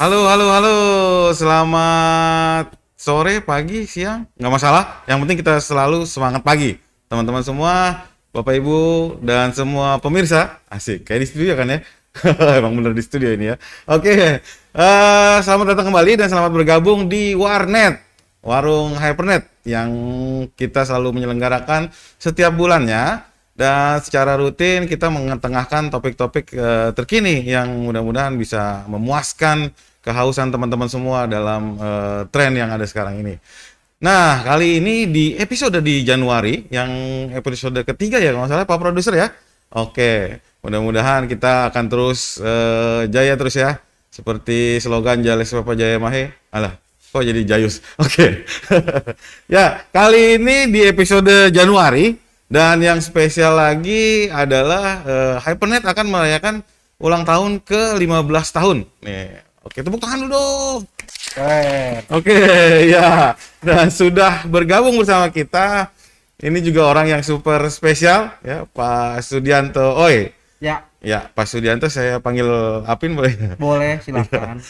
Halo, halo, halo. Selamat sore, pagi, siang. Nggak masalah. Yang penting kita selalu semangat pagi. Teman-teman semua, Bapak Ibu, dan semua pemirsa. Asik, kayak di studio kan ya? Emang bener di studio ini ya. Oke, eh, selamat datang kembali dan selamat bergabung di Warnet. Warung Hypernet yang kita selalu menyelenggarakan setiap bulannya dan secara rutin kita mengetengahkan topik-topik eh, terkini yang mudah-mudahan bisa memuaskan kehausan teman-teman semua dalam eh, tren yang ada sekarang ini. Nah, kali ini di episode di Januari, yang episode ketiga ya, kalau salah, Pak Produser ya. Oke, mudah-mudahan kita akan terus eh, jaya terus ya. Seperti slogan Jales Bapak Jaya Mahe. Alah, kok jadi Jayus? Oke. ya, kali ini di episode Januari, dan yang spesial lagi adalah eh, Hypernet akan merayakan ulang tahun ke 15 tahun. Nih, oke tepuk tangan dulu dong. Keren. Oke, ya. Dan sudah bergabung bersama kita ini juga orang yang super spesial ya, Pak Sudianto. Oi. Ya, Ya, Pak Sudianto saya panggil Apin boleh? boleh silakan.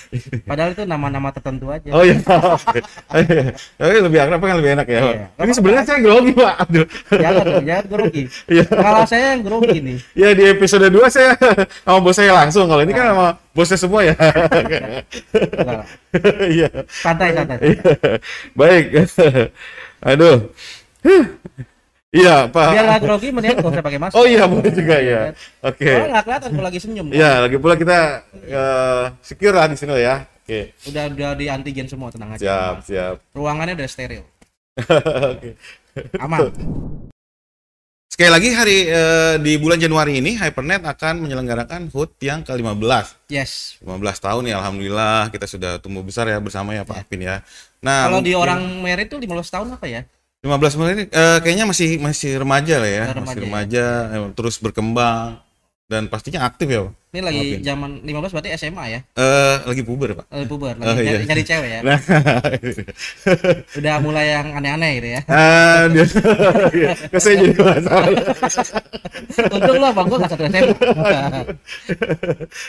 Padahal itu nama-nama tertentu aja. Oh iya. Oke. Tapi lebih akrab kan lebih enak ya. Iya. Ini sebenarnya saya grogi, Pak. Aduh. Jangan dong, jangan grogi. Iya. Kalau saya yang grogi nih. Ya di episode 2 saya sama bos saya langsung. Kalau ini kan sama bosnya semua ya. Iya. Santai, santai. Iya. Baik. Aduh. Iya, Pak. Biar nggak grogi, mendingan nggak usah pakai masker. Oh iya, boleh juga ya. Oke. Soalnya nggak kelihatan kalau lagi senyum. Iya, lagi pula kita eh, secure lah di sini ya. Oke. Udah udah di antigen semua, tenang aja. Siap, siap. Ruangannya udah steril. Oke. Aman. Sekali lagi hari eh, di bulan Januari ini Hypernet akan menyelenggarakan HUT yang ke-15. Yes. 15 tahun ya alhamdulillah kita sudah tumbuh besar ya bersama ya Pak Apin ya. Nah, Kalau di mungkin- orang merit tuh 15 tahun apa ya? 15 menit ini eh, kayaknya masih masih remaja lah ya, Oh, remaja masih ya. remaja eh, terus berkembang dan pastinya aktif ya. Pak. Ini lagi Maafin. zaman 15 berarti SMA ya? Eh, lagi puber, Pak. Lagi puber, Oh, lagi iya. nyari, nyari cewek ya. Nah, Udah mulai yang aneh-aneh gitu ya. ah, dia, iya, saya jadi masalah. Untung lo apa gua nggak satu SMA.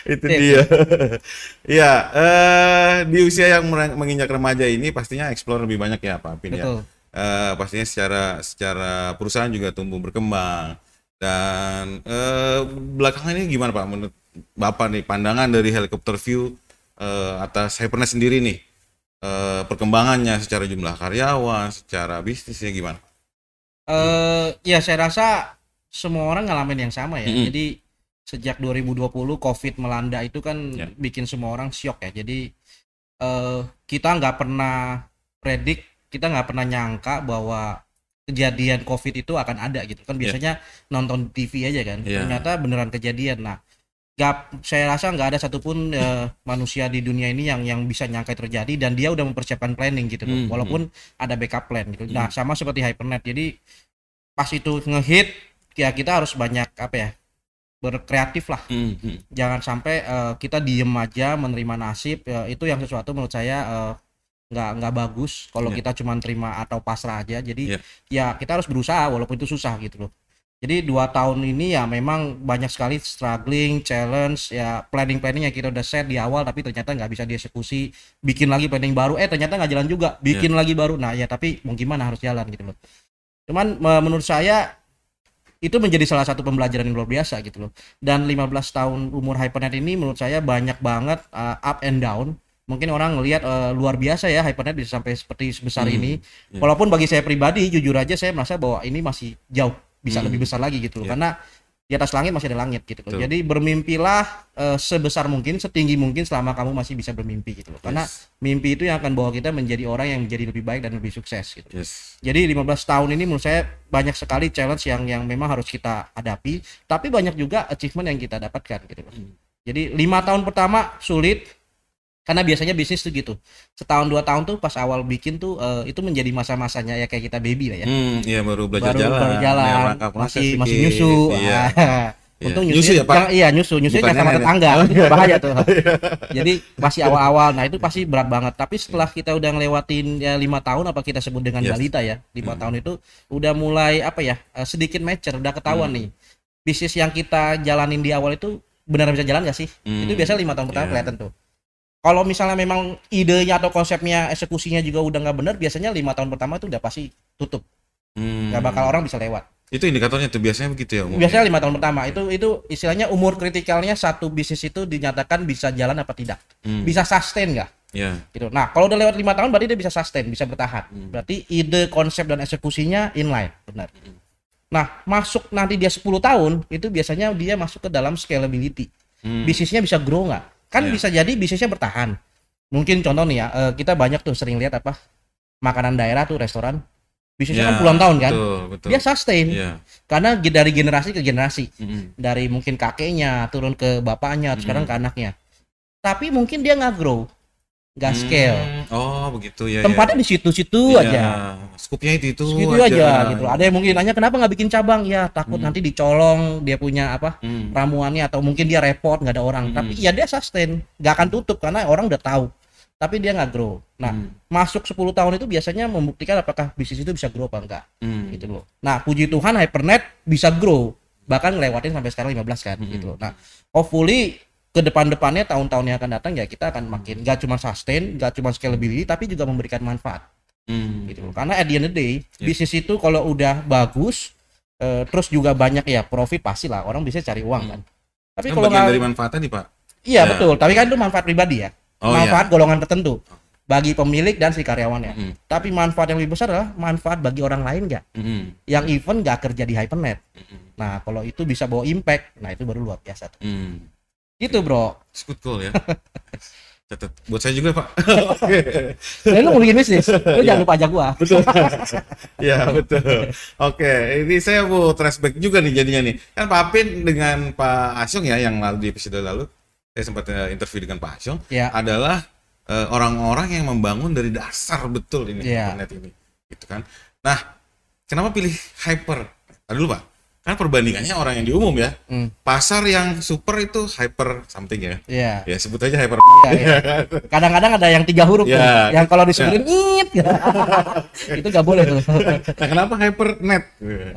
itu Sip. dia. Iya, eh di usia yang menginjak remaja ini pastinya explore lebih banyak ya Pak Apin ya. Betul. Eh, pastinya secara secara perusahaan juga tumbuh berkembang dan eh, belakangan ini gimana Pak menurut Bapak nih pandangan dari helikopter view eh, atas Hypernet sendiri nih eh, perkembangannya secara jumlah karyawan, secara bisnisnya gimana? Eh ya saya rasa semua orang ngalamin yang sama ya. Mm-mm. Jadi sejak 2020 Covid melanda itu kan Ya. bikin semua orang syok ya. Jadi eh kita nggak pernah predik, kita nggak pernah nyangka bahwa kejadian Covid itu akan ada gitu. Kan Ya. biasanya nonton TV aja kan. Ya. Ternyata beneran kejadian. Nah, nggak saya rasa nggak ada satupun eh, manusia di dunia ini yang yang bisa nyangka terjadi dan dia udah mempersiapkan planning gitu loh. Hmm, Walaupun ada backup plan gitu. Hmm. Nah, sama seperti Hypernet. Jadi pas itu ngehit ya kita harus banyak apa ya? berkreatif lah. Hmm, hmm. Jangan sampai eh, kita diem aja menerima nasib. Ya, itu yang sesuatu menurut saya eh, nggak nggak bagus kalau Iya. kita cuma terima atau pasrah aja. Jadi Iya. ya kita harus berusaha walaupun itu susah gitu loh. Jadi dua tahun ini ya memang banyak sekali struggling, challenge, ya planning-planning yang kita udah set di awal tapi ternyata nggak bisa dieksekusi. Bikin lagi planning baru, eh ternyata nggak jalan juga. Bikin lagi baru, nah ya tapi mau gimana harus jalan gitu loh. Cuman me- menurut saya itu menjadi salah satu pembelajaran yang luar biasa gitu loh. Dan 15 tahun umur Hypernet ini menurut saya banyak banget uh, up and down. Mungkin orang ngelihat uh, luar biasa ya Hypernet bisa sampai seperti sebesar Hmm, ini. iya. Walaupun bagi saya pribadi jujur aja saya merasa bahwa ini masih jauh bisa Hmm. lebih besar lagi gitu loh. Iya. Karena di atas langit masih ada langit gitu loh. Jadi bermimpilah uh, sebesar mungkin, setinggi mungkin selama kamu masih bisa bermimpi gitu loh. Karena Yes. mimpi itu yang akan bawa kita menjadi orang yang menjadi lebih baik dan lebih sukses gitu. Yes. Jadi 15 tahun ini menurut saya banyak sekali challenge yang yang memang harus kita hadapi, tapi banyak juga achievement yang kita dapatkan gitu loh. Hmm. Jadi lima tahun pertama sulit karena biasanya bisnis tuh gitu. Setahun dua tahun tuh pas awal bikin tuh eh, itu menjadi masa-masanya ya kayak kita baby lah ya. Hmm, iya baru belajar baru jalan. baru jalan, ya, rangkap proses masih masih sedikit. nyusu. Iya. Ah, Untung Iya. nyusu, Nyusu ya, Pak? iya nyusu, nyusunya Bukan jangan sama tetangga, iya. bahaya tuh. Jadi masih awal-awal, nah itu pasti berat banget. Tapi setelah kita udah ngelewatin ya lima tahun apa kita sebut dengan Yes. balita ya, lima Hmm. tahun itu udah mulai apa ya eh, sedikit mature, udah ketahuan Hmm. nih bisnis yang kita jalanin di awal itu benar bisa jalan gak sih? Hmm. Itu biasa lima tahun pertama Iya. kelihatan tuh. Kalau misalnya memang idenya atau konsepnya eksekusinya juga udah nggak benar biasanya lima tahun pertama itu udah pasti tutup Hmm. nggak bakal orang bisa lewat Itu indikatornya tuh biasanya begitu ya. umumnya? biasanya lima tahun pertama itu itu istilahnya umur kritikalnya satu bisnis itu dinyatakan bisa jalan apa tidak Hmm. bisa sustain nggak Ya. gitu nah kalau udah lewat lima tahun berarti dia bisa sustain bisa bertahan Hmm. berarti ide konsep dan eksekusinya inline benar nah masuk nanti dia 10 tahun itu biasanya dia masuk ke dalam scalability Hmm. bisnisnya bisa grow nggak kan Ya. bisa jadi bisnisnya bertahan mungkin contoh nih ya eh, kita banyak tuh sering lihat apa makanan daerah tuh restoran bisnisnya Ya, kan puluhan tahun kan Betul, betul. dia sustain Iya. karena dari generasi ke generasi Mm-mm. dari mungkin kakeknya turun ke bapaknya sekarang Hmm. ke anaknya tapi mungkin dia nggak grow nggak scale Hmm. Oh, begitu ya. tempatnya di situ-situ ya. aja. Skupnya itu itu segitu aja. gitu ada yang mungkin nanya kenapa nggak bikin cabang ya takut Hmm. nanti dicolong dia punya apa Hmm. ramuannya atau mungkin dia repot nggak ada orang Hmm. tapi ya dia sustain nggak akan tutup karena orang udah tahu tapi dia nggak grow nah Hmm. masuk 10 tahun itu biasanya membuktikan apakah bisnis itu bisa grow apa enggak Hmm. gitu loh nah puji Tuhan Hypernet bisa grow bahkan ngelewatin sampai sekarang 15 kan Hmm. gitu loh nah hopefully ke depan-depannya tahun-tahun yang akan datang ya kita akan makin nggak cuma sustain nggak cuma scalability tapi juga memberikan manfaat Hmm. gitu. Karena at the end of the day, Ya. bisnis itu kalau udah bagus eh, terus juga banyak ya profit pasti lah orang bisa cari uang kan. Tapi Kan kalau bagian nggak dari manfaatnya nih, Pak. iya Ya. betul, tapi kan itu manfaat pribadi ya. Oh manfaat golongan tertentu bagi pemilik dan si karyawannya. Mm. Tapi manfaat yang lebih besar adalah manfaat bagi orang lain nggak? iya. Mm-mm. Yang even nggak kerja di Hypernet. Mm-mm. Nah kalau itu bisa bawa impact, nah itu baru luar biasa. Tuh. Mm. Gitu bro. It's good call ya. Catat buat saya juga, Pak. Oke. Jadi lu mau bikin bisnis, lu jangan lupa ajak gua. betul. ya, betul. Oke, ini saya mau flashback juga nih jadinya nih. Kan Pak Apin dengan Pak Asyong ya yang lalu di episode lalu saya sempat eh, interview dengan Pak Asyong Ya. adalah eh, orang-orang yang membangun dari dasar betul ini Iya. internet ini. Gitu kan. Nah, kenapa pilih hyper? Tadi dulu, Pak. Kan perbandingannya orang yang di umum ya. Hmm. Pasar yang super itu hyper something ya. Iya. Ya sebut aja hyper. Iya, iya. Kadang-kadang ada yang tiga huruf tuh, Ya. yang kalau disebutin it, itu nggak boleh tuh. Nah, kenapa hypernet?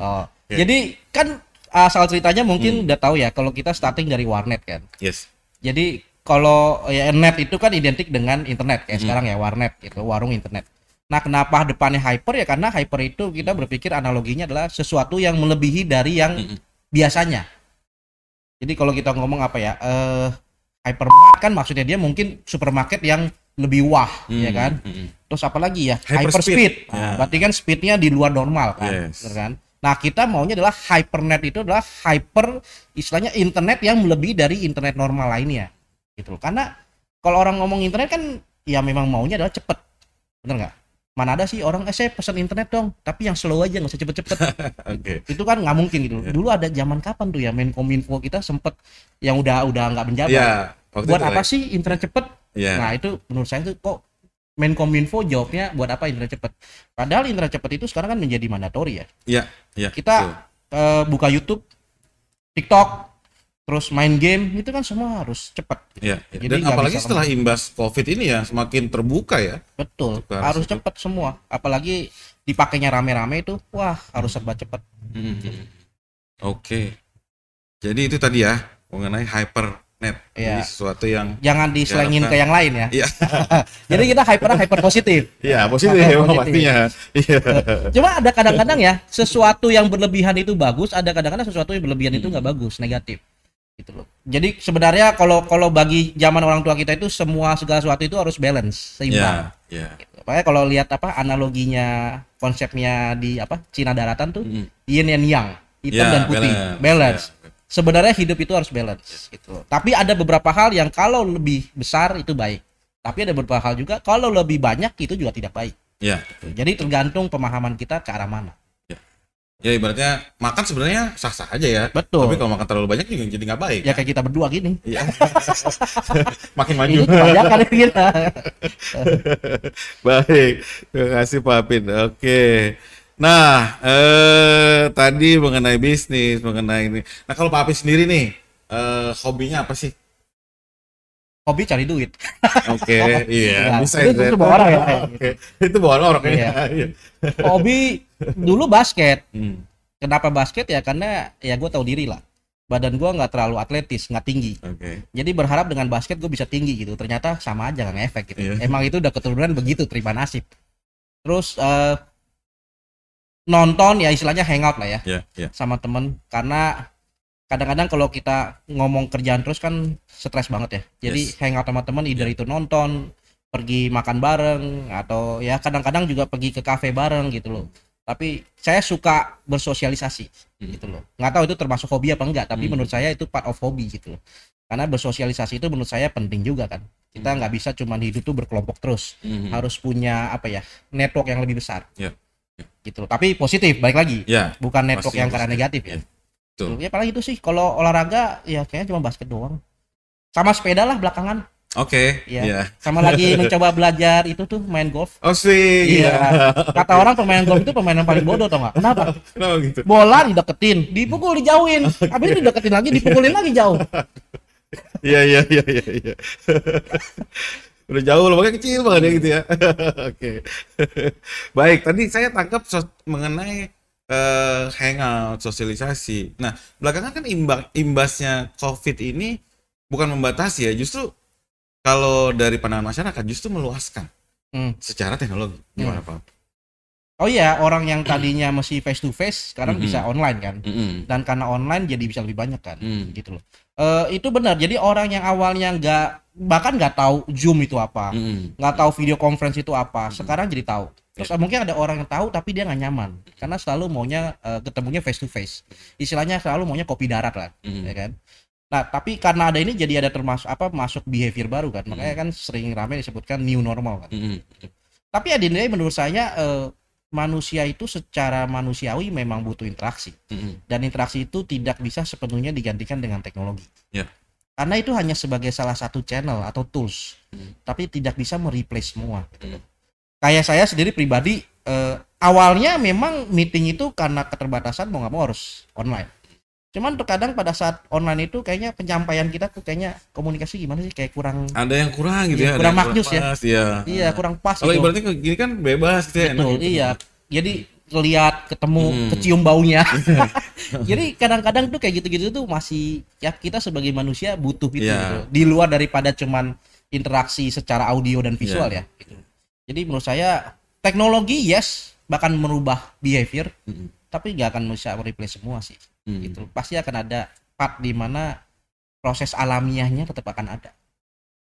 Oh, Ya. jadi kan asal ceritanya mungkin udah tahu ya kalau kita starting dari warnet kan. Yes. Jadi kalau ya net itu kan identik dengan internet kayak Hmm. sekarang ya warnet gitu, warung internet. Nah, kenapa depannya hyper ya karena hyper itu kita berpikir analoginya adalah sesuatu yang melebihi dari yang biasanya. Jadi kalau kita ngomong apa ya, eh hypermart kan maksudnya dia mungkin supermarket yang lebih wah, ya Hmm, kan? hmm. Terus apa lagi ya? Hyper Hyper, speed. speed. Ya. Berarti kan speednya di luar normal kan, Yes. kan? Nah kita maunya adalah hypernet itu adalah hyper istilahnya internet yang melebihi dari internet normal lainnya, gitu loh. Karena kalau orang ngomong internet kan ya memang maunya adalah cepet, bener nggak? Mana ada sih orang eh saya pesan internet dong, tapi yang slow aja nggak usah cepet-cepet. Oke. itu kan nggak mungkin gitu. Ya. Dulu ada zaman kapan tuh ya Menkominfo kita sempet yang udah udah nggak menjabat. Waktu buat itu apa like- sih internet cepet? Ya. Nah itu menurut saya tuh kok Menkominfo jawabnya buat apa internet cepet? Padahal internet cepet itu sekarang kan menjadi mandatory ya. Ya, ya. Kita eh, buka YouTube, TikTok, terus main game itu kan semua harus cepet. betul. Ya, ya. Jadi Dan apalagi setelah imbas COVID ini ya semakin terbuka ya. Betul, harus cepet semua. Apalagi dipakainya rame-rame itu, wah harus serba cepet. Hmm. Oke. Jadi itu tadi ya mengenai hypernet. Jadi Iya. sesuatu yang Jangan diselengin Diharapkan. ke yang lain ya. Iya. Jadi kita hyper hyper positif. Iya, positif Hyper positif. pastinya. Iya. Cuma ada kadang-kadang ya sesuatu yang berlebihan itu bagus, ada kadang-kadang sesuatu yang berlebihan itu nggak bagus, negatif. Gitu loh. Jadi sebenarnya kalau kalau bagi zaman orang tua kita itu semua segala sesuatu itu harus balance, seimbang. Ya, ya. Gitu. Makanya kalau lihat apa analoginya konsepnya di apa Cina daratan tuh Mm. yin and yang, hitam Ya, dan putih, balance. Ya. Sebenarnya hidup itu harus balance gitu. loh. Tapi ada beberapa hal yang kalau lebih besar itu baik. Tapi ada beberapa hal juga kalau lebih banyak itu juga tidak baik. Ya. Jadi tergantung pemahaman kita ke arah mana. Ya ibaratnya makan sebenarnya sah-sah aja ya. Betul. Tapi kalau makan terlalu banyak juga jadi nggak baik. ya kayak kita berdua gini. Iya. Makin maju. Kebanyakan ini kita. Baik, terima kasih Pak Apin. Oke. Nah, eh tadi mengenai bisnis, mengenai ini. Nah, kalau Pak Apin sendiri nih, eh hobinya apa sih? Hobi cari duit. Oke, iya, bisa itu ya. semua orang ya. Oke, itu bawa orang Iya. ya. Hobi dulu basket. Hmm. Kenapa basket ya? Karena ya gue tahu diri lah. badan gua nggak terlalu atletis nggak tinggi Oke. jadi berharap dengan basket gue bisa tinggi gitu ternyata sama aja nggak ngefek gitu Iya. emang itu udah keturunan begitu terima nasib terus eh, nonton ya istilahnya hangout lah ya Ya, ya. sama temen karena kadang-kadang kalau kita ngomong kerjaan terus kan stres banget ya jadi Yes. hangout sama temen either itu nonton pergi makan bareng atau ya kadang-kadang juga pergi ke kafe bareng gitu loh tapi saya suka bersosialisasi Hmm. gitu loh nggak tahu itu termasuk hobi apa enggak tapi Hmm. menurut saya itu part of hobi gitu loh karena bersosialisasi itu menurut saya penting juga kan kita Hmm. nggak bisa cuman hidup tuh berkelompok terus Mhm. harus punya apa ya network yang lebih besar Ya, ya. gitu loh tapi positif baik lagi Ya, bukan network Pasti yang karena negatif ya ya. Betul. ya paling itu sih kalau olahraga ya kayaknya cuma basket doang sama sepeda lah belakangan oke. Iya. Iya. sama lagi mencoba belajar itu tuh main golf Oh, sih. Iya. kata orang pemain golf itu pemain yang paling bodoh tau nggak kenapa Kenapa gitu? bola dideketin dipukul dijauhin habis itu dideketin lagi dipukulin lagi jauh Iya, iya, iya, iya, iya. Udah jauh loh, makanya kecil banget ya gitu ya. Oke. Baik, tadi saya tangkap mengenai eh, hangout, sosialisasi. Nah, belakangan kan imba- imbasnya COVID ini bukan membatasi ya, justru kalau dari pandangan masyarakat justru meluaskan Hmm. secara teknologi. Gimana Pak? oh iya orang yang tadinya masih face to face sekarang Mhm. bisa online kan Mm-mm. dan karena online jadi bisa lebih banyak kan Mm. gitu loh Eh, itu benar jadi orang yang awalnya nggak bahkan nggak tahu zoom itu apa Mm-mm. nggak tahu video conference itu apa sekarang jadi tahu terus eh, mungkin ada orang yang tahu tapi dia nggak nyaman karena selalu maunya eh, ketemunya face to face istilahnya selalu maunya kopi darat lah Mm. ya kan nah tapi karena ada ini jadi ada termasuk apa masuk behavior baru kan makanya kan sering ramai disebutkan new normal kan Mm-mm. tapi ya dinilai menurut saya eh, manusia itu secara manusiawi memang butuh interaksi Mm-mm. dan interaksi itu tidak bisa sepenuhnya digantikan dengan teknologi. Ya. Karena itu hanya sebagai salah satu channel atau tools, Hmm. tapi tidak bisa mereplace semua. gitu Hmm. Kayak saya sendiri pribadi, eh, awalnya memang meeting itu karena keterbatasan mau nggak mau harus online. Cuman terkadang pada saat online itu kayaknya penyampaian kita tuh kayaknya komunikasi gimana sih kayak kurang, Ada yang kurang gitu Iya, ya, ada kurang maknyus ya. Iya. iya kurang pas. Kalau gitu. ibaratnya gini kan bebas gitu ya, enak Betul, gitu. iya. Jadi lihat, ketemu, Hmm. kecium baunya. Jadi kadang-kadang tuh kayak gitu-gitu tuh masih ya kita sebagai manusia butuh itu Iya. gitu. Di luar daripada cuman interaksi secara audio dan visual Iya. ya. gitu. Jadi menurut saya teknologi yes bahkan merubah behavior Mm-mm. tapi nggak akan bisa mereplace semua sih. Mm. Gitu. Pasti akan ada part di mana proses alamiahnya tetap akan ada.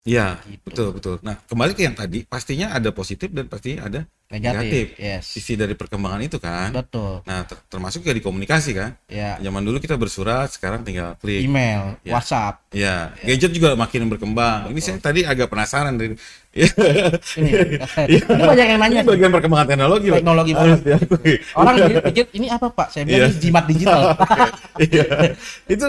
Iya, Gitu. betul betul. Nah, kembali ke yang tadi, pastinya ada positif dan pastinya ada Negatif. Negatif. Yes. sisi dari perkembangan itu kan. Betul. Nah, ter- termasuk juga di komunikasi kan. Ya. Zaman dulu kita bersurat, sekarang tinggal klik. Email, Ya. WhatsApp. Ya, gadget juga makin berkembang. Ini saya tadi agak penasaran dari ya, Ini, ini banyak yang nanya. ini bagian perkembangan teknologi. Teknologi banget. diakui. Orang pikir ini apa Pak? Saya bilang Iya. ini jimat digital. Iya. Itu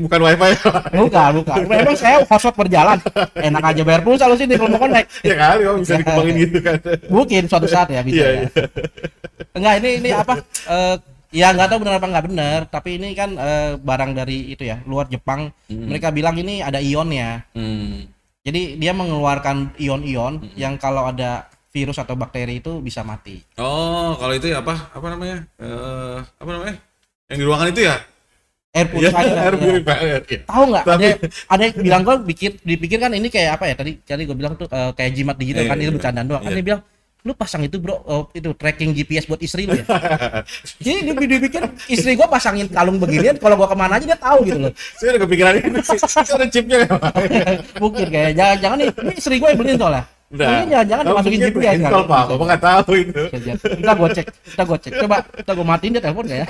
bukan wifi ya. bukan, bukan. Memang saya hotspot berjalan. Enak aja bayar pulsa lu sini kalau mau connect. ya kali oh, bisa dikembangin gitu kan. Mungkin suatu saat ya bisa Iya, ya. Enggak, ini ini apa? Eh ya nggak tahu benar apa nggak benar, tapi ini kan eh, barang dari itu ya, luar Jepang. Hmm. Mereka bilang ini ada ionnya. Hmm. Jadi dia mengeluarkan ion-ion yang kalau ada virus atau bakteri itu bisa mati. Oh, kalau itu ya apa? Apa namanya? Eh, apa namanya? Yang di ruangan itu ya? Air Iya, purifier. air ya. purifier. Iya. tahu nggak ada Tapi- ada yang bilang gue pikir dipikir kan ini kayak apa ya tadi tadi gue bilang tuh eh, kayak jimat digital Iya, kan itu bercandaan doang kan dia bilang lu pasang itu bro oh, itu tracking GPS buat istri lu ya jadi dia, dia pikir istri gua pasangin kalung beginian kalau gua ke mana aja dia tahu gitu loh Saya udah kepikiran. Itu ada chipnya ya, mungkin kayak jangan jangan nih ini istri gua yang beliin soalnya mungkin jangan jangan Kamu dimasukin mungkin GPS install, Pak. Bapak nggak tahu itu. kita gua cek kita gua cek coba kita gua matiin dia telepon ya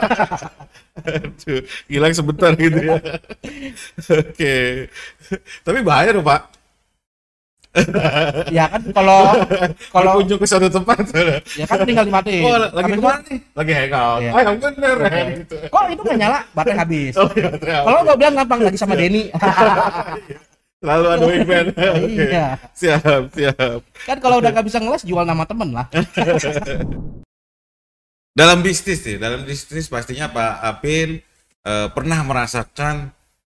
Aduh, hilang sebentar gitu ya. Oke. Tapi bahaya loh, Pak. ya kan kalau kalau Berkunjung ke suatu tempat. ya kan tinggal dimatiin Oh, lagi Habis ke mana nih? Lagi hangout. Iya. Ah, yang bener. Oke. Gitu. kok itu nggak nyala baterai habis Oh, iya. Kalau gua bilang gampang lagi sama Denny. Selalu ada event. Oke. Iya. Siap, siap. Kan kalau udah gak bisa ngeles jual nama temen lah. Dalam bisnis nih, dalam bisnis pastinya Pak Apin eh, pernah merasakan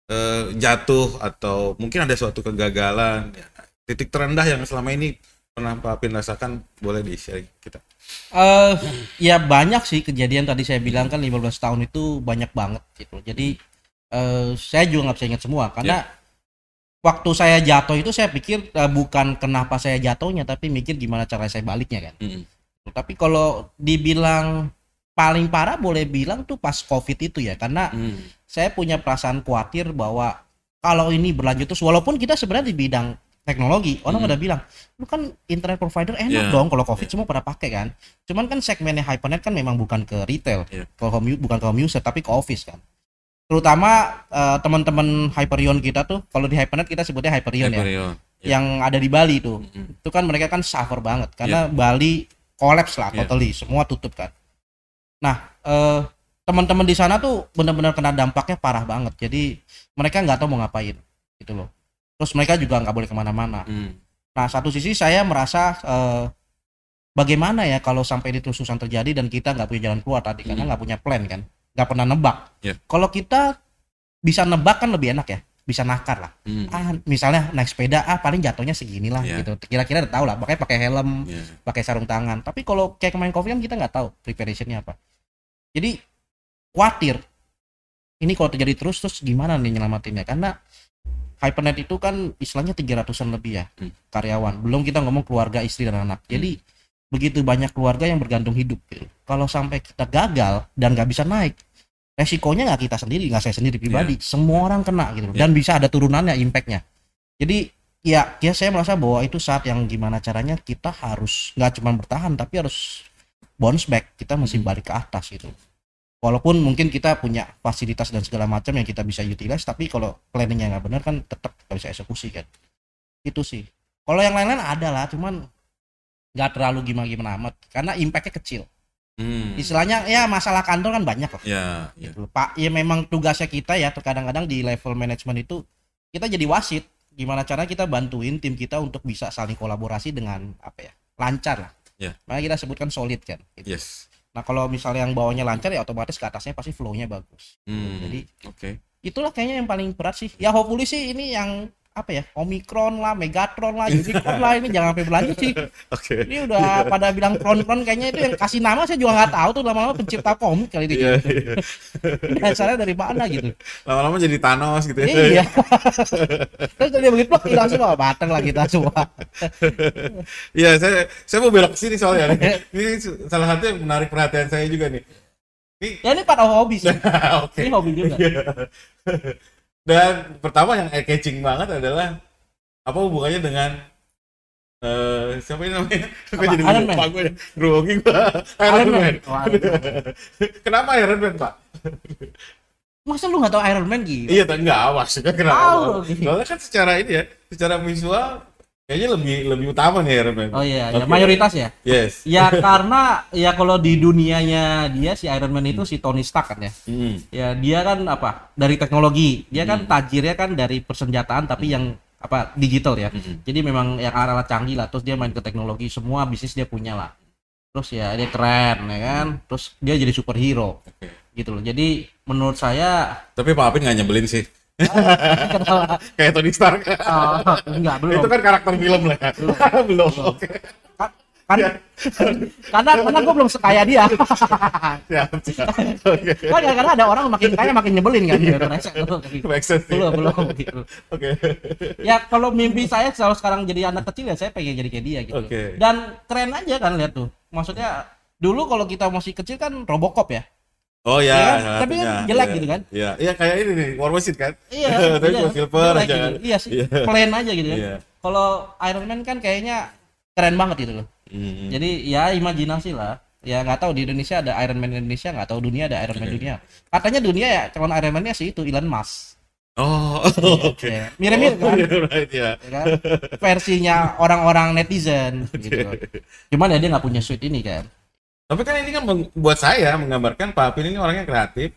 eh, jatuh atau mungkin ada suatu kegagalan, ya, titik terendah yang selama ini pernah Pak Apin rasakan, boleh di-share kita. Eh ya banyak sih kejadian tadi saya bilang kan 15 tahun itu banyak banget gitu. Jadi eh, saya juga nggak bisa ingat semua karena waktu saya jatuh itu saya pikir eh, bukan kenapa saya jatuhnya tapi mikir gimana cara saya baliknya kan. Mm. Tapi kalau dibilang paling parah boleh bilang tuh pas covid itu ya karena Mm. saya punya perasaan khawatir bahwa kalau ini berlanjut terus walaupun kita sebenarnya di bidang teknologi orang Hmm. udah bilang lu kan internet provider enak Yeah. dong kalau covid semua pada pakai kan cuman kan segmennya hypernet kan memang bukan ke retail Yeah. ke home bukan ke home user tapi ke office kan terutama eh, teman-teman Hyperion kita tuh kalau di hypernet kita sebutnya Hyperion ya Hyperion. Ya. yang ada di Bali tuh Mm. itu kan mereka kan suffer banget karena Bali collapse lah Yeah. totally semua tutup kan nah eh, teman-teman di sana tuh benar-benar kena dampaknya parah banget jadi mereka nggak tahu mau ngapain gitu loh terus mereka juga nggak boleh ke mana-mana Mm. nah satu sisi saya merasa eh, bagaimana ya kalau sampai ini terus susah terjadi dan kita nggak punya jalan keluar tadi karena Hmm. nggak punya plan kan nggak pernah nebak Yeah. kalau kita bisa nebak kan lebih enak ya bisa nakar lah Mm. ah misalnya naik sepeda ah paling jatuhnya segini lah Iya. gitu kira-kira udah tahu lah makanya pakai helm Yeah. pakai sarung tangan tapi kalau kayak kemarin covid kan kita nggak tahu preparationnya apa jadi khawatir ini kalau terjadi terus terus gimana nih nyelamatinnya karena Hypernet itu kan istilahnya 300-an lebih ya Hmm. karyawan. Belum kita ngomong keluarga istri dan anak. Jadi begitu banyak keluarga yang bergantung hidup gitu. kalau sampai kita gagal dan nggak bisa naik resikonya nggak kita sendiri nggak saya sendiri pribadi. Semua orang kena gitu. Iya. dan bisa ada turunannya impactnya. Jadi ya ya saya merasa bahwa itu saat yang gimana caranya kita harus nggak cuma bertahan tapi harus bounce back. Kita mesti Hmm. balik ke atas gitu walaupun mungkin kita punya fasilitas dan segala macam yang kita bisa utilize tapi kalau planningnya nggak benar kan tetap nggak bisa eksekusi kan itu sih kalau yang lain-lain ada lah cuman nggak terlalu gimana-gimana amat karena impactnya kecil Mm. istilahnya ya masalah kantor kan banyak lah Ya, ya. gitu. Pak ya memang tugasnya kita ya kadang-kadang di level manajemen itu kita jadi wasit gimana cara kita bantuin tim kita untuk bisa saling kolaborasi dengan apa ya lancar lah Ya. makanya kita sebutkan solid kan gitu. Yes. Nah kalau misalnya yang bawahnya lancar ya otomatis ke atasnya pasti flow-nya bagus Mm. jadi Oke. itulah kayaknya yang paling berat sih ya hopefully sih ini yang apa ya Omicron lah Megatron lah Unicorn lah ini jangan sampai berlanjut sih Oke. ini udah pada bilang kron-kron kayaknya itu yang kasih nama saya juga nggak tahu tuh lama-lama pencipta komik kali ini Iya, iya. dasarnya dari mana gitu Lama-lama jadi Thanos gitu ya. iya terus dia begitu hilang semua batang lah kita semua Iya, saya saya mau belok ke sini soalnya. Ini salah satu yang menarik perhatian saya juga nih. ya ini part of hobby sih Oke. ini hobi juga Iya. Dan pertama yang eye catching banget adalah apa hubungannya dengan eh siapa ini namanya? Apa? jadi Iron lupa Man? gue ya. Grogi gue. Iron Iron Man. Man. Oh, Iron Kenapa Iron Man, Pak? masa lu nggak tahu Iron Man gitu Iya, enggak maksudnya kenapa? gitu. Soalnya kan secara ini ya, secara visual kayaknya lebih lebih utama nih Iron Man. oh iya ya Oke. mayoritas ya Yes. ya karena ya kalau di dunianya dia si Iron Man itu si Tony Stark kan ya Hmm. ya dia kan apa dari teknologi dia kan Hmm. tajirnya kan dari persenjataan tapi yang apa digital ya Hmm. jadi memang yang arah canggih lah terus dia main ke teknologi semua bisnis dia punya lah terus ya dia keren ya kan terus dia jadi superhero Oke. gitu loh jadi menurut saya Tapi Pak Apin nggak nyebelin sih. Kayak Tony Stark. oh, enggak belum Itu kan karakter film lah. Belum. belum. Oke. Ka- kan Iya. karena karena gue belum sekaya dia Siap, siap. Oke. kan karena ada orang makin kaya makin nyebelin kan gitu. Rese, belum Make sense sih. belum belum gitu Oke. ya kalau mimpi saya kalau sekarang jadi anak kecil ya saya pengen jadi kayak dia gitu Oke. dan keren aja kan lihat tuh maksudnya dulu kalau kita masih kecil kan Robocop ya Oh ya, Iya kan? salah Tapi kan jelek Iya. gitu kan? Iya, iya kayak ini nih, War Machine kan? iya Tapi iya, silver aja gitu. kan? iya sih Iya. plain aja gitu kan Iya. kalau Iron Man kan kayaknya keren banget gitu loh Hmm. jadi ya imajinasi lah ya nggak tahu di Indonesia ada Iron Man Indonesia nggak tahu dunia ada Iron Man Oke. dunia katanya dunia ya calon Iron Man-nya sih itu Elon Musk Oh, oke. Ya, mirip-mirip Oh, kan iya, right, ya. ya kan? versinya orang-orang netizen gitu loh. cuman ya dia nggak punya suite ini kan Tapi kan ini kan buat saya menggambarkan Pak Apin ini orangnya kreatif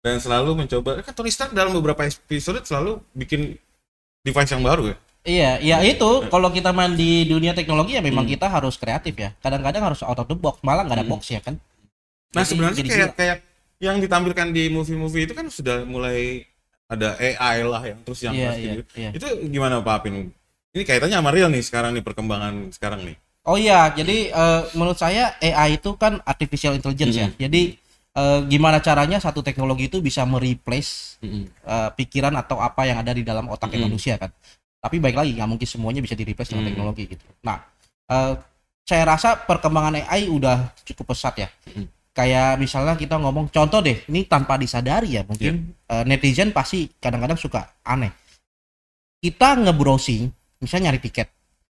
dan selalu mencoba. Kan Tony Stark dalam beberapa episode selalu bikin device yang baru ya. Iya, iya itu kalau kita main di dunia teknologi ya memang Hmm. kita harus kreatif ya. Kadang-kadang harus out of the box, malah nggak ada Hmm. box ya kan. Nah Jadi- sebenarnya jadi kayak gila. kayak yang ditampilkan di movie-movie itu kan sudah mulai ada AI lah yang terus yang Iya, pasti iya, gitu. iya. Itu gimana Pak Apin? Ini kaitannya sama real nih sekarang nih perkembangan sekarang nih. Oh iya, jadi eh, menurut saya AI itu kan artificial intelligence ya. Hmm. Jadi eh, gimana caranya satu teknologi itu bisa mereplace Mm-mm. eh, pikiran atau apa yang ada di dalam otaknya Mm. manusia kan. Tapi baik lagi nggak mungkin semuanya bisa di-replace dengan Mm. teknologi gitu. Nah, eh, saya rasa perkembangan AI udah cukup pesat ya. Mm. Kayak misalnya kita ngomong contoh deh, ini tanpa disadari ya mungkin eh, netizen pasti kadang-kadang suka aneh. Kita nge-browsing, misalnya nyari tiket,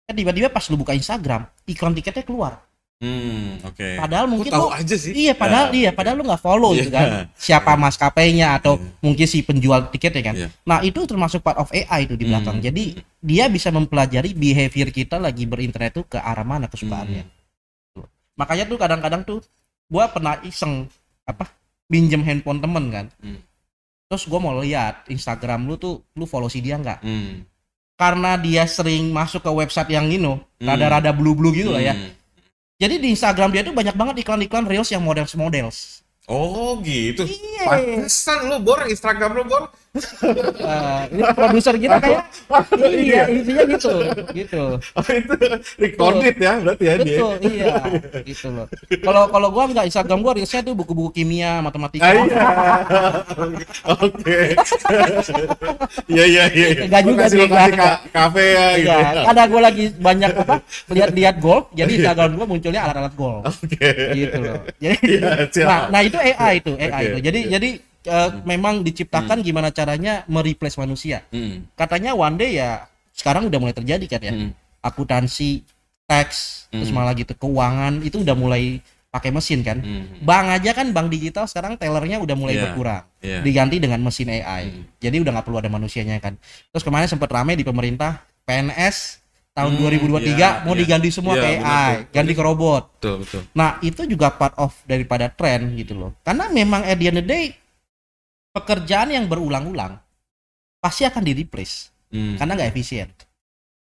kan tiba-tiba pas lu buka Instagram, iklan tiketnya keluar. Hmm, oke. Padahal Kok mungkin tahu lu aja sih. Iya, padahal Ya, iya, padahal lu nggak follow gitu kan. Siapa maskapainya atau Iya. mungkin si penjual tiketnya kan. Iya. Nah, itu termasuk part of AI itu di belakang. Hmm. Jadi dia bisa mempelajari behavior kita lagi berinternet tuh ke arah mana kesukaannya. Tuh. Makanya tuh kadang-kadang tuh gua pernah iseng apa? Pinjem handphone temen kan. Hmm. Terus gua mau lihat Instagram lu tuh lu follow si dia nggak? Hmm. Karena dia sering masuk ke website yang ini, Hmm. rada-rada blue-blue gitu lah ya. Hmm. Jadi di Instagram dia tuh banyak banget iklan-iklan reels yang models-models. Oh, gitu. Iya. Pantesan lu bor Instagram lu bor. Eh, ini produser kita kayak iya isinya gitu gitu Oh, itu recorded ya berarti ya dia. betul iya gitu loh kalau kalau gua nggak Instagram gua reelsnya tuh buku-buku kimia matematika Ah, iya. Oke. Iya iya iya. Enggak juga Lokasi- sih, ka- kafe ya gitu. Iya, kadang gua lagi banyak apa lihat-lihat golf jadi Instagram gua munculnya alat-alat golf Oke. gitu loh jadi Iya, siap. nah, nah itu AI itu AI Oke, itu jadi oke. jadi eh, memang diciptakan gimana caranya mereplace manusia Hmm. katanya one day ya sekarang udah mulai terjadi kan ya Hmm. akuntansi teks terus Hmm. malah gitu keuangan itu udah mulai pakai mesin kan Hmm. bank aja kan bank digital sekarang tellernya udah mulai Iya. berkurang Iya. diganti dengan mesin AI Hmm. jadi udah nggak perlu ada manusianya kan terus kemarin sempat rame di pemerintah PNS tahun Hmm, 2023 iya, mau iya. diganti semua ke benar AI tuh. ganti ke robot Betul, betul. nah itu juga part of daripada tren gitu loh karena memang at the end of the day pekerjaan yang berulang-ulang pasti akan di replace Hmm. karena nggak efisien.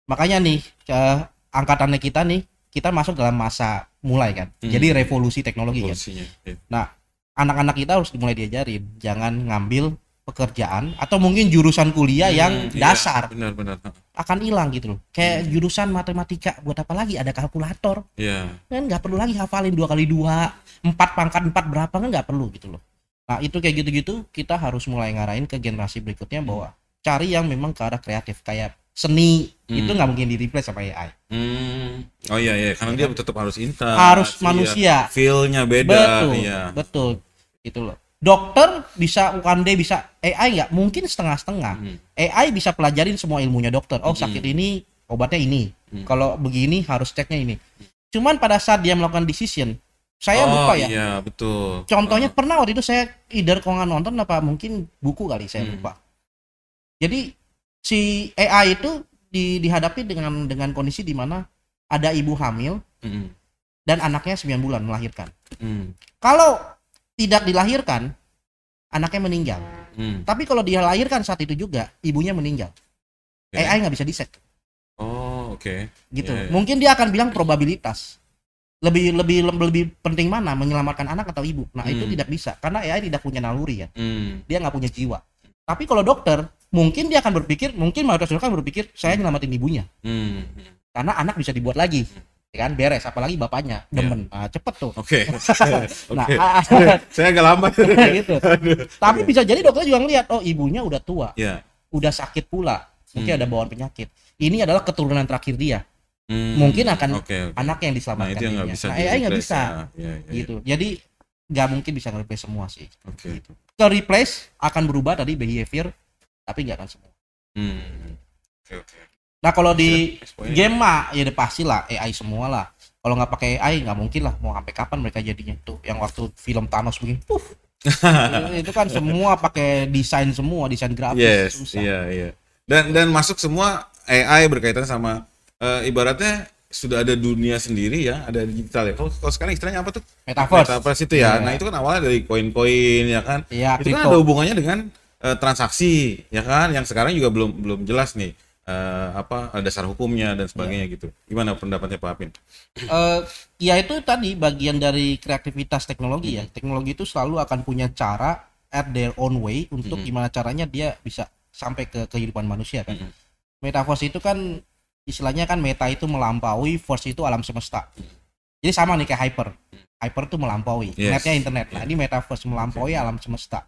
Makanya nih eh, angkatannya kita nih kita masuk dalam masa mulai kan. Hmm. Jadi revolusi teknologi kan. Iya. Anak-anak kita harus mulai diajarin jangan ngambil pekerjaan atau mungkin jurusan kuliah yang Hmm, iya, dasar Benar, benar. akan hilang gitu loh. Kayak Hmm. jurusan matematika buat apa lagi ada kalkulator Iya. kan nggak perlu lagi hafalin dua kali dua empat pangkat empat berapa kan nggak perlu gitu loh. Nah itu kayak gitu-gitu kita harus mulai ngarahin ke generasi berikutnya bahwa cari yang memang ke arah kreatif kayak seni Hmm. itu nggak mungkin di replace sama AI. Hmm. Oh iya iya, karena dia tetap harus intan. Harus iya. manusia. Feel-nya beda. betul, Iya. betul, itu loh. Dokter bisa one day bisa AI nggak? Mungkin setengah-setengah. Hmm. AI bisa pelajarin semua ilmunya dokter. Oh Hmm. sakit ini obatnya ini. Hmm. Kalau begini harus ceknya ini. Cuman pada saat dia melakukan decision, saya oh, lupa ya. Iya, betul. Contohnya pernah waktu itu saya either kok nggak nonton apa mungkin buku kali saya Hmm. lupa. Jadi si AI itu di, dihadapi dengan dengan kondisi di mana ada ibu hamil Hmm. dan anaknya 9 bulan melahirkan. Hmm. Kalau tidak dilahirkan, anaknya meninggal. Hmm. Tapi kalau dia lahirkan saat itu juga, ibunya meninggal. Oke. AI nggak bisa diset Oh, oke. gitu. Iya, iya. Mungkin dia akan bilang probabilitas. Lebih lebih lebih penting mana menyelamatkan anak atau ibu. Nah, itu Hmm. tidak bisa karena AI tidak punya naluri ya. Hmm. Dia nggak punya jiwa. Tapi kalau dokter, mungkin dia akan berpikir, mungkin mayoritas dokter akan berpikir, saya nyelamatin ibunya. Hmm. Karena anak bisa dibuat lagi. Ya kan beres apalagi bapaknya demen ah, cepet tuh Oke. nah Oke. ah, Saya agak lambat. gitu tapi bisa jadi dokter juga ngeliat oh ibunya udah tua Ya. udah sakit pula mungkin Hmm. ada bawaan penyakit ini adalah keturunan terakhir dia Hmm. Mungkin akan Oke, oke. anak yang Nah, diselamatkan itu yang nggak bisa nah AI nggak di-replace bisa ya. Iya, iya, iya. gitu jadi nggak mungkin bisa nge-replace semua sih Oke. gitu. ke replace akan berubah tadi behavior tapi nggak akan semua Hmm. Oke, oke. nah kalau di game mah ya udah pasti lah AI semua lah kalau nggak pakai AI nggak mungkin lah mau sampai kapan mereka jadinya tuh yang waktu film Thanos begini puff itu kan semua pakai desain semua desain grafis Yes, susah iya iya. Dan dan masuk semua AI berkaitan sama eh, ibaratnya sudah ada dunia sendiri ya, ada digital ya. Kalau kalau sekarang istilahnya apa tuh? metaverse Metaverse itu ya. Iya. Nah, itu kan awalnya dari koin-koin ya kan. Iya, itu kan ada hubungannya dengan eh, transaksi ya kan yang sekarang juga belum belum jelas nih eh, apa dasar hukumnya dan sebagainya Iya. gitu. Gimana pendapatnya Pak Apin? Eh, ya itu tadi bagian dari kreativitas teknologi ya. Teknologi itu selalu akan punya cara at their own way untuk Mhm. gimana caranya dia bisa sampai ke kehidupan manusia kan. Mhm. Metaverse itu kan istilahnya kan meta itu melampaui, verse itu alam semesta. Jadi sama nih kayak hyper. Hyper tuh melampaui, Yes. netnya internet. Nah, ini metaverse melampaui alam semesta.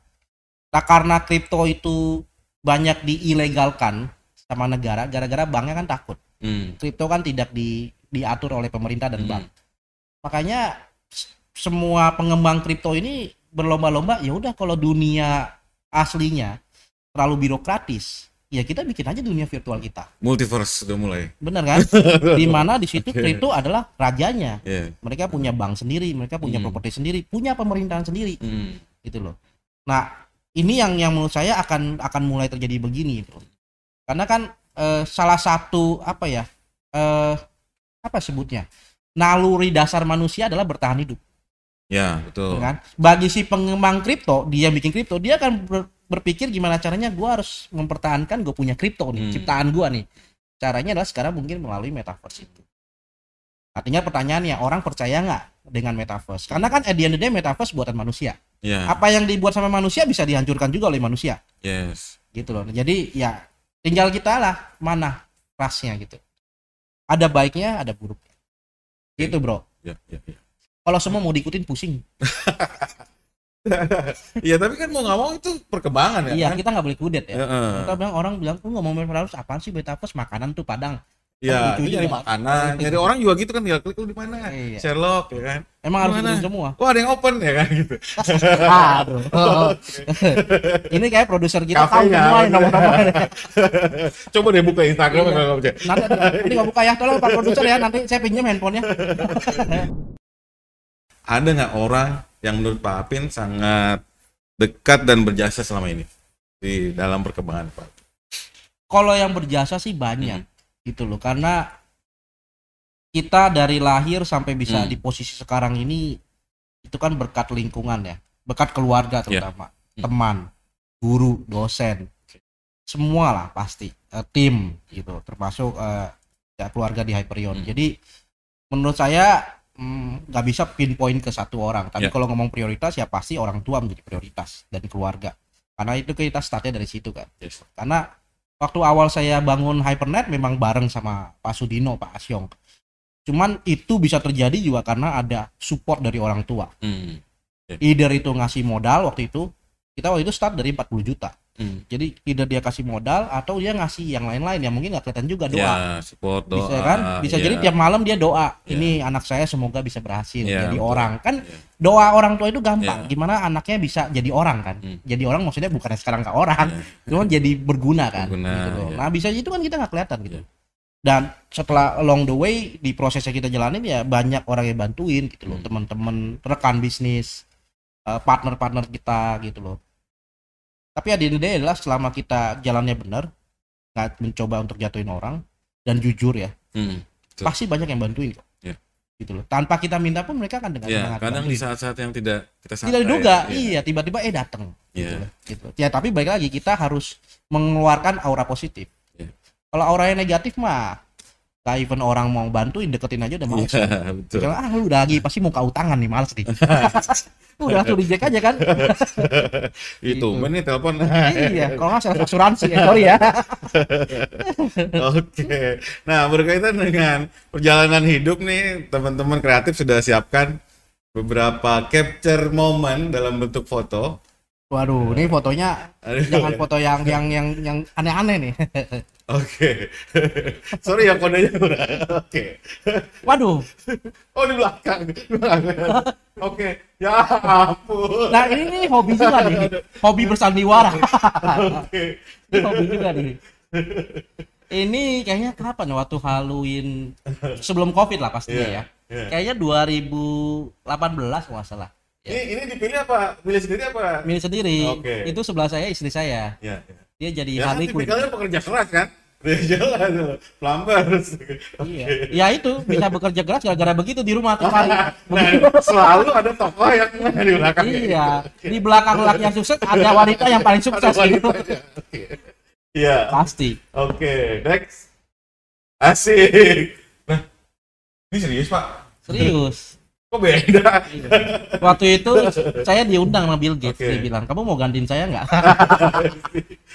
Nah, karena kripto itu banyak diilegalkan sama negara, gara-gara banknya kan takut. Hmm. Kripto kan tidak di, diatur oleh pemerintah dan Hmm. bank. Makanya semua pengembang kripto ini berlomba-lomba, ya udah kalau dunia aslinya terlalu birokratis, ya kita bikin aja dunia virtual kita. Multiverse udah mulai. Bener kan? di mana di situ kripto adalah rajanya. Iya. Mereka punya bank sendiri, mereka punya Hmm. properti sendiri, punya pemerintahan sendiri Hmm. gitu loh. Nah, ini yang yang menurut saya akan akan mulai terjadi begini gitu. Karena kan eh, salah satu apa ya? eh apa sebutnya? Naluri dasar manusia adalah bertahan hidup, Ya, betul. kan? Bagi si pengembang kripto, dia bikin kripto, dia akan ber- berpikir gimana caranya gua harus mempertahankan gue punya kripto nih, Hmm. ciptaan gua nih. Caranya adalah sekarang mungkin melalui metaverse itu. Artinya pertanyaannya, orang percaya nggak dengan metaverse? Karena kan at the end of the day metaverse buatan manusia. Ya. Apa yang dibuat sama manusia bisa dihancurkan juga oleh manusia, Yes. gitu loh. Jadi ya tinggal kita lah mana rasnya gitu. Ada baiknya, ada buruknya. Gitu bro. Ya, ya, ya. Kalau semua mau diikutin pusing. Iya, tapi kan mau nggak mau itu perkembangan ya. iya, kan? kita nggak boleh kudet ya. Heeh. Kita bilang orang bilang, "Lu ngomong metaverse apaan sih metaverse makanan tuh Padang." Iya, itu nyari makanan. Nyari orang juga gitu kan tinggal klik lu di mana. Iya. Sherlock ya kan. Emang harus ikutin semua. Oh, ada yang open ya kan gitu. Aduh. Ini kayak produser kita tahu Kafenya. semua nomor-nomor. Coba deh buka Instagram Iya. kalau nggak. Nanti nanti nggak buka ya, tolong Pak produser ya, nanti saya pinjam handphonenya. Ada nggak orang yang menurut Pak Apin sangat dekat dan berjasa selama ini di dalam perkembangan Pak? kalau yang berjasa sih banyak Hmm. gitu loh karena kita dari lahir sampai bisa Hmm. di posisi sekarang ini itu kan berkat lingkungan ya berkat keluarga Ya. terutama Hmm. teman guru dosen semua lah pasti Eh, tim gitu termasuk eh, ya keluarga di Hyperion Hmm. jadi menurut saya mm, nggak bisa pinpoint ke satu orang tapi Ya. kalau ngomong prioritas ya pasti orang tua menjadi prioritas dan keluarga karena itu kita startnya dari situ kan Yes. karena waktu awal saya bangun Hypernet memang bareng sama Pak Sudino, Pak Asyong. Cuman itu bisa terjadi juga karena ada support dari orang tua. Hmm. Either itu ngasih modal waktu itu, kita waktu itu start dari 40 juta. Hmm. Jadi either dia kasih modal atau dia ngasih yang lain-lain yang mungkin nggak kelihatan juga doa. Ya, support doa. bisa kan? Bisa ya. jadi tiap malam dia doa. Ya. Ini anak saya semoga bisa berhasil Ya, jadi betul. orang. Kan Ya. doa orang tua itu gampang. Ya. Gimana anaknya bisa jadi orang kan? Hmm. Jadi orang maksudnya bukan sekarang nggak orang, Ya. cuma jadi berguna kan. Berguna, gitu loh. ya. Nah bisa itu kan kita nggak kelihatan gitu. Ya. Dan setelah along the way di prosesnya kita jalanin ya banyak orang yang bantuin gitu loh, Hmm. teman-teman rekan bisnis, eh, partner-partner kita gitu loh. Tapi ada ide adalah selama kita jalannya benar, nggak mencoba untuk jatuhin orang dan jujur ya, Hmm. Betul. pasti banyak yang bantuin kok. Ya. Gitu loh. Tanpa kita minta pun mereka akan dengan Ya, semangat kadang di bantuin. saat-saat yang tidak kita sangka. tidak diduga, ya. iya tiba-tiba eh datang. Gitu, Iya. loh, gitu. Ya tapi baik lagi kita harus mengeluarkan aura positif. Iya. Kalau auranya negatif mah, gak even orang mau bantuin deketin aja udah males. Iya, betul. Misalnya, ah lu udah lagi pasti mau kau tangan nih males nih. udah langsung di aja kan. Itu, Gitu. ini telepon. iya, kalau nggak salah asuransi ya, sorry ya. Oke. Nah, berkaitan dengan perjalanan hidup nih, teman-teman kreatif sudah siapkan beberapa capture momen dalam bentuk foto. Waduh, ini fotonya Aduh. jangan foto yang yang yang yang aneh-aneh nih. Oke. Sorry ya kodenya. Oke. Waduh. Oh, di belakang. Di belakang. Oke. Ya ampun. Nah, ini, ini hobi juga nih. Hobi bersandiwara. Oke. ini hobi juga nih. Ini kayaknya kapan ya? waktu Halloween sebelum Covid lah pastinya Iya, ya. iya. Kayaknya 2018 kalau nggak salah. Ini ini dipilih apa? Pilih sendiri apa? Milih sendiri. Oke. Itu sebelah saya istri saya. Ya. ya. Dia jadi Ya kan Harley Quinn. tipikalnya pekerja keras kan? Dia jalan plumbers. Iya. Ya itu bisa bekerja keras gara-gara begitu di rumah tiap hari. Nah, selalu ada tokoh yang di belakang. iya. Di belakang laki yang sukses ada wanita yang paling sukses gitu. Iya. Pasti. Oke, next. Asik. Nah, ini serius Pak? Serius. Kok beda? Waktu itu saya diundang sama Bill Gates, Oke. dia bilang, "Kamu mau gantiin saya nggak?"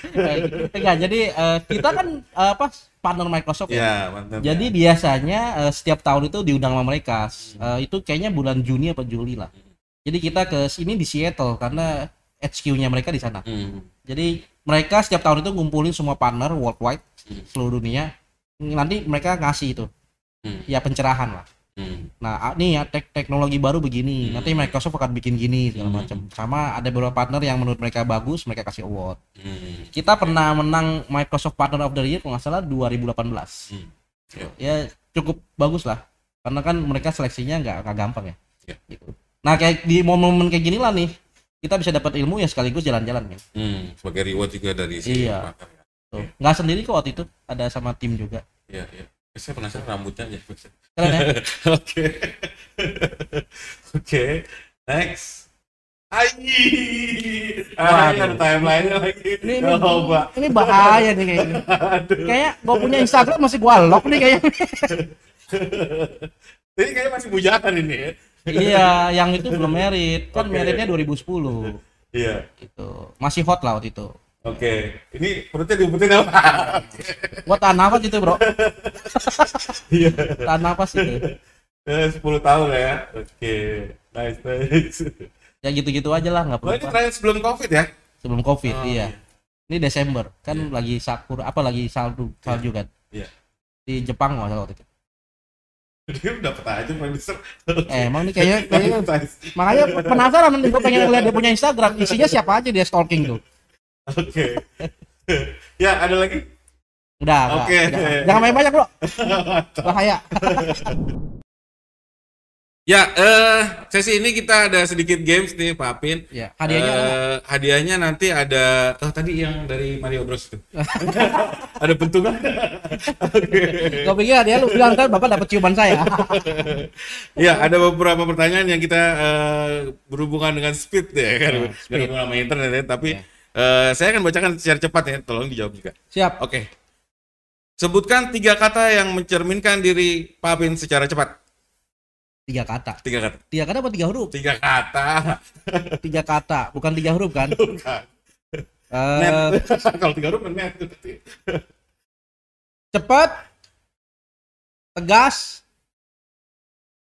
Gitu. Enggak, jadi eh, kita kan eh, apa partner Microsoft ya. ya, mantap. Jadi biasanya eh, setiap tahun itu diundang sama mereka. Eh, itu kayaknya bulan Juni apa Juli lah. Jadi kita ke sini di Seattle karena HQ-nya mereka di sana. Hmm. Jadi mereka setiap tahun itu ngumpulin semua partner worldwide Hmm. seluruh dunia. Nanti mereka ngasih itu Hmm. ya pencerahan lah. Hmm. Nah, ah, nih ya tek teknologi baru begini. Hmm. Nanti Microsoft akan bikin gini segala Hmm. macam. Sama ada beberapa partner yang menurut mereka bagus, mereka kasih award. Hmm. Kita pernah menang Microsoft Partner of the Year kalau nggak salah 2018. Hmm. Ya. Ya cukup bagus lah. Karena kan mereka seleksinya nggak nggak gampang ya. Ya. Gitu. Nah, kayak di momen-momen kayak gini lah nih, kita bisa dapat ilmu ya sekaligus jalan-jalan ya. Hmm. Sebagai reward juga dari si Iya. partner ya. Tuh. Nggak sendiri kok waktu itu, ada sama tim juga. Iya, iya. Saya penasaran rambutnya aja. Keren ya? Oke. Oke. Next. Ayi. Ah, Waduh. ada timeline lagi. Ini, ini, Coba. ini bahaya nih kayaknya. Kayak gue punya Instagram masih gua lock nih kayaknya. Jadi kayaknya masih bujakan ini ya. iya, yang itu belum merit. Kan Oke. meritnya 2010. Iya. Itu masih hot lah waktu itu. Oke. Ini perutnya diumpetin apa? Gua tahan nafas itu, Bro. Iya. Tahan nafas itu. Eh, 10 tahun lah ya. Oke. Nice, nice. Ya gitu-gitu aja lah, nggak Oh, ini perlu. terakhir sebelum Covid ya? Sebelum Covid, Oh, iya. Ini Desember, kan Iya. lagi sakura apa lagi salju salju kan. Iya. Di Jepang nggak salah waktu itu. Dia dapat aja produser. Eh, emang nih kayaknya, kayaknya makanya penasaran nih gue pengen ngeliat dia punya Instagram isinya siapa aja dia stalking tuh Oke. ya, ada lagi? udah. Oke. jangan, jangan main banyak bro bahaya Ya, eh sesi ini kita ada sedikit games nih, Pak Apin. ya hadiahnya Eh, ada. hadiahnya nanti ada oh tadi yang dari Mario Bros itu. ada bentukan. Oke. gue pikir hadiah lu bilang kan bapak dapat ciuman saya Ya, ada beberapa pertanyaan yang kita eh, berhubungan dengan speed ya kan. Nggak speed. berhubungan sama internet ya, tapi Ya. Eh, saya akan bacakan secara cepat ya, tolong dijawab juga. siap Oke. Sebutkan tiga kata yang mencerminkan diri Pak Apin secara cepat. tiga kata Tiga kata. tiga kata apa tiga huruf Tiga kata. tiga kata bukan tiga huruf kan Bukan. Net. Kalau tiga huruf kan net. cepat tegas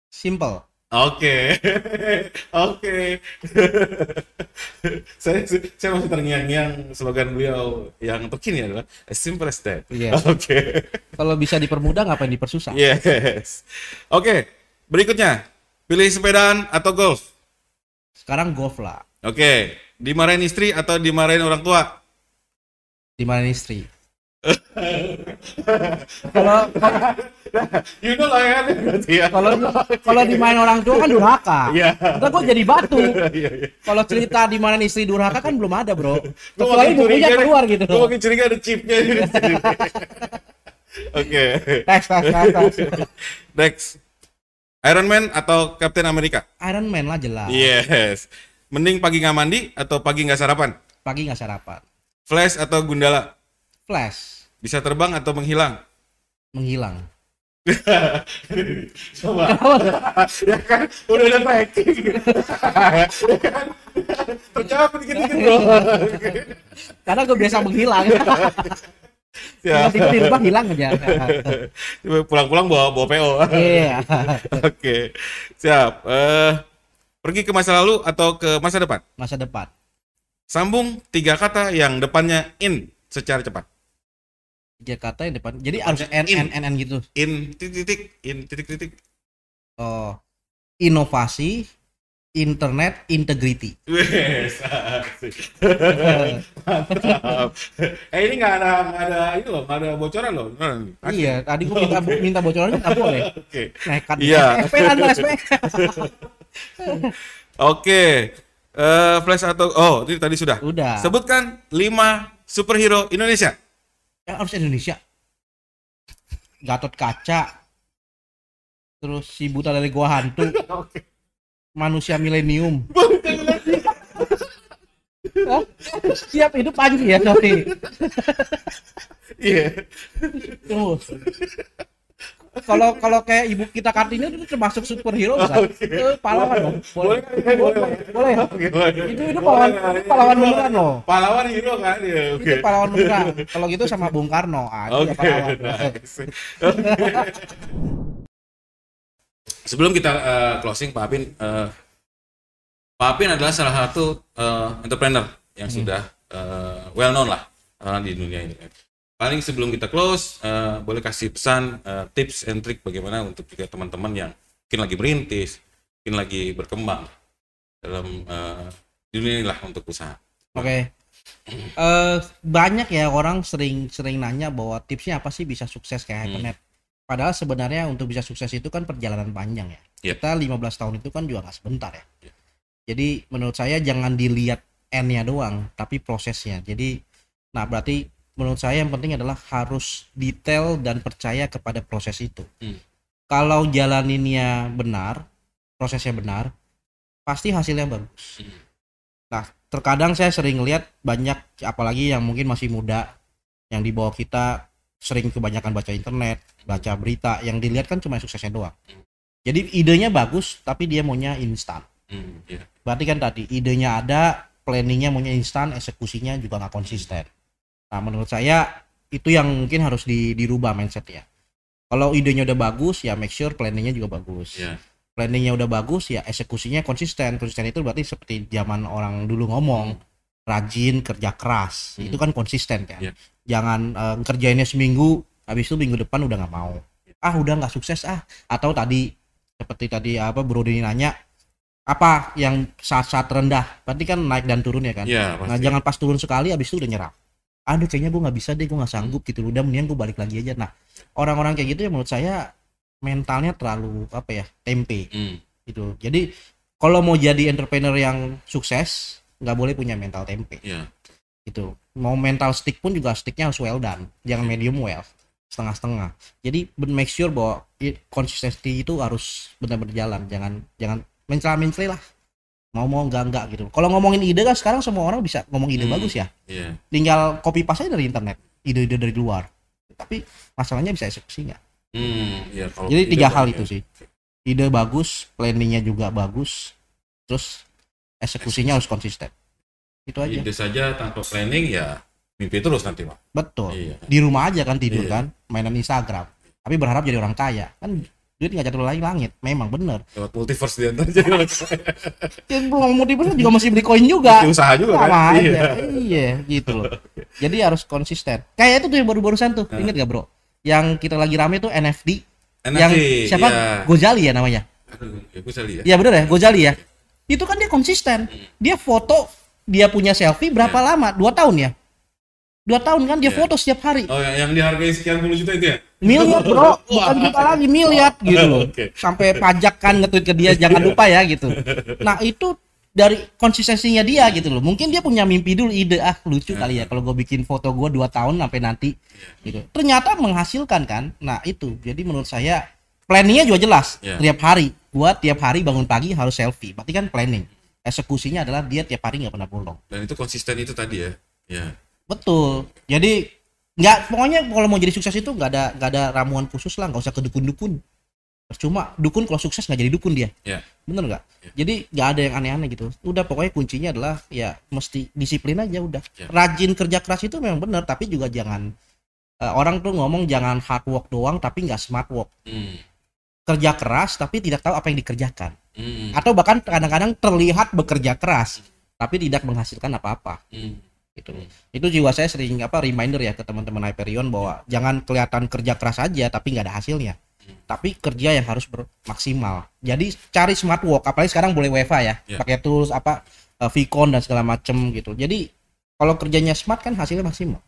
simple Oke, oke. saya saya masih terngiang-ngiang slogan beliau yang terkini adalah as simple as that. Iya. Oke, kalau bisa dipermudah ngapain dipersusah yes. Oke, berikutnya pilih sepedaan atau golf. sekarang golf lah Oke, dimarahin istri atau dimarahin orang tua. di mana istri kalau You know lah berarti ya. kalau kalau dimain orang tua kan durhaka Iya. Ntar kok jadi batu Iya, iya. kalau cerita di mana istri durhaka kan belum ada bro kecuali bukunya keluar gitu Gua makin curiga ada chipnya. ini. Oke, tes. next. Iron Man atau Captain America? Iron Man lah jelas Yes. Mending pagi nggak mandi atau pagi nggak sarapan? pagi nggak sarapan Flash atau Gundala? flash Bisa terbang atau menghilang? menghilang Coba. ya kan, udah ada tracking. ya kan? Terjawab dikit-dikit bro. karena gue biasa menghilang ya. tiba-tiba hilang aja Pulang-pulang bawa bawa PO. iya Oke, siap. Eh, pergi ke masa lalu atau ke masa depan? masa depan Sambung tiga kata yang depannya in secara cepat. Tiga kata yang depan jadi harus n In. n n n gitu In titik-titik, in titik-titik. oh inovasi internet integrity Wes. Mantap. Eh ini nggak ada nggak ada ini loh, nggak ada bocoran loh. Nih. Asik. iya tadi gue minta minta bocorannya nggak boleh Oke. nekat Iya. SP anda SP Oke. Eh, flash atau oh ini tadi sudah. udah Sebutkan lima superhero Indonesia. Yang harus Indonesia. Gatot Kaca. Terus si buta dari gua hantu. Manusia milenium. Hah? siap hidup aja ya sorry. Iya. tunggu kalau kalau kayak ibu kita Kartini itu termasuk superhero bisa. Eh, pahlawan dong. Boleh. Boleh, boleh. Boleh. Oke, boleh. Itu itu pahlawan itu pahlawan beneran loh. Pahlawan hero kan ya. Oke. Itu pahlawan beneran. Kalau gitu sama Bung Karno, ah, itu ya pahlawan. nice. Sebelum kita eh, closing, Pak Apin, eh, Pak Apin adalah salah satu eh, entrepreneur yang Hmm. sudah well known lah di dunia ini. Paling sebelum kita close, eh, boleh kasih pesan, eh, tips and trick bagaimana untuk juga teman-teman yang mungkin lagi merintis, mungkin lagi berkembang dalam eh, dunia inilah untuk usaha. Oke. Eh banyak ya orang sering sering nanya bahwa tipsnya apa sih bisa sukses kayak Hmm. Hypernet. Padahal sebenarnya untuk bisa sukses itu kan perjalanan panjang ya. Yep. Kita 15 tahun itu kan juga nggak sebentar ya. Yep. Jadi menurut saya jangan dilihat N-nya doang, tapi prosesnya. Jadi nah berarti menurut saya yang penting adalah harus detail dan percaya kepada proses itu. Hmm. Kalau jalaninnya benar, prosesnya benar, pasti hasilnya bagus. Hmm. Nah, terkadang saya sering lihat banyak apalagi yang mungkin masih muda yang di bawah kita sering kebanyakan baca internet, baca berita, yang dilihat kan cuma suksesnya doang. Jadi idenya bagus tapi dia maunya instan. Hmm, iya. Berarti kan tadi idenya ada, planningnya maunya instan, eksekusinya juga nggak konsisten. Nah, menurut saya itu yang mungkin harus di, dirubah mindsetnya. Kalau idenya udah bagus, ya make sure planningnya juga bagus. Iya. planningnya udah bagus ya eksekusinya konsisten. Konsisten itu berarti seperti zaman orang dulu ngomong rajin kerja keras. Hmm. itu kan konsisten kan. Iya. jangan eh, kerjainnya seminggu habis itu minggu depan udah nggak mau. Ah udah nggak sukses ah. Atau tadi seperti tadi apa Bro Denny nanya apa yang saat-saat rendah? Berarti kan naik dan turun ya kan? Iya, nah jangan pas turun sekali habis itu udah nyerah aduh kayaknya gue nggak bisa deh gue nggak sanggup gitu udah mendingan gue balik lagi aja. Nah orang-orang kayak gitu ya menurut saya mentalnya terlalu apa ya tempe Hmm, gitu. Jadi kalau mau jadi entrepreneur yang sukses nggak boleh punya mental tempe. Iya. gitu. Mau mental stick pun juga sticknya harus well done jangan medium well setengah-setengah. Jadi make sure bahwa konsistensi itu harus benar-benar jalan. Jangan jangan mencela mencela lah mau enggak enggak gitu kalau ngomongin ide kan sekarang semua orang bisa ngomong ide Hmm. bagus ya Iya. tinggal copy paste aja dari internet ide-ide dari luar tapi masalahnya bisa eksekusinya Hmm, iya kalau jadi tiga hal itu ya. sih ide bagus planningnya juga bagus terus eksekusinya harus konsisten itu aja Ide saja tanpa planning ya mimpi terus nanti, Pak. betul Iya. di rumah aja kan tidur Iya. kan mainan Instagram tapi berharap jadi orang kaya kan duit nggak jatuh lagi langit memang bener Lewat multiverse dia ntar jadi ya, belum dibener juga masih beli koin juga Mesti usaha juga sama kan. aja Iya. iya gitu loh jadi harus konsisten kayak itu tuh yang baru-barusan tuh Nah. inget gak bro yang kita lagi rame tuh NFT NFT, yang siapa iya. Gojali ya namanya Aduh, ya gue lihat. Iya bener ya, Gojali ya. Itu kan dia konsisten. Dia foto, dia punya selfie berapa lama? Dua tahun ya? Dua tahun kan dia Iya. foto setiap hari. Oh, yang, yang dihargai sekian puluh juta itu ya? Miliar bro, bukan juta lagi miliar gitu loh. Oke. Sampai pajak kan nge-tweet ke dia jangan lupa ya gitu. Nah itu dari konsistensinya dia gitu loh. Mungkin dia punya mimpi dulu ide ah lucu kali ya kalau gue bikin foto gue dua tahun sampai nanti gitu. Ternyata menghasilkan kan. Nah itu jadi menurut saya planningnya juga jelas Iya. tiap hari. Gua tiap hari bangun pagi harus selfie. Berarti kan planning. Eksekusinya adalah dia tiap hari nggak pernah bolong. Dan itu konsisten itu tadi ya. Ya. Betul. Jadi nggak pokoknya kalau mau jadi sukses itu nggak ada nggak ada ramuan khusus lah nggak usah ke dukun-dukun percuma dukun kalau sukses nggak jadi dukun dia Ya. bener nggak Ya. jadi nggak ada yang aneh-aneh gitu udah pokoknya kuncinya adalah ya mesti disiplin aja udah Ya. rajin kerja keras itu memang bener tapi juga jangan eh, orang tuh ngomong jangan hard work doang tapi nggak smart work Hmm. kerja keras tapi tidak tahu apa yang dikerjakan Hmm. atau bahkan kadang-kadang terlihat bekerja keras tapi tidak menghasilkan apa-apa Hmm. Gitu. Itu juga saya sering apa reminder ya ke teman-teman Hyperion bahwa jangan kelihatan kerja keras aja tapi nggak ada hasilnya. Hmm. tapi kerja yang harus bermaksimal. Jadi cari smart work apalagi sekarang boleh WFA ya Ya. pakai tools apa eh, Vicon dan segala macem gitu. Jadi kalau kerjanya smart kan hasilnya maksimal.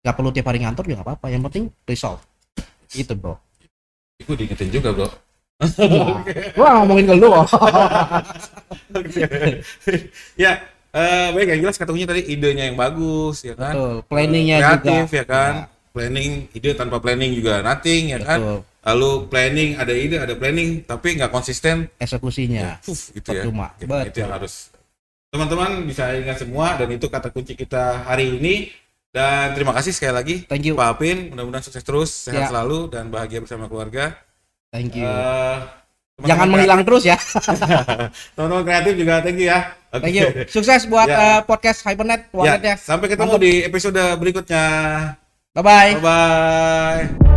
Nggak perlu tiap hari ngantor juga apa-apa yang penting result itu bro. Gue diingetin juga, Bro. gua ngomongin ke lu ya, eh baik yang jelas kata kuncinya tadi idenya yang bagus ya kan. Betul, planningnya kreatif juga. ya kan. Ya. Planning ide tanpa planning juga nothing ya kan. Betul. Lalu planning ada ide ada planning tapi nggak konsisten eksekusinya gitu ya. Percuma. Gitu, Betul. Itu yang harus teman-teman bisa ingat semua dan itu kata kunci kita hari ini Dan terima kasih sekali lagi Thank you. Pak Apin, mudah-mudahan sukses terus, sehat Ya. selalu dan bahagia bersama keluarga. Thank you. Teman-teman Jangan kreatif- menghilang terus ya. Teman-teman kreatif juga thank you ya. Oke. Thank you. Sukses buat Ya. eh, podcast Hypernet Ya, Warnet ya. sampai ketemu Mantap. di episode berikutnya. Bye bye. Bye bye.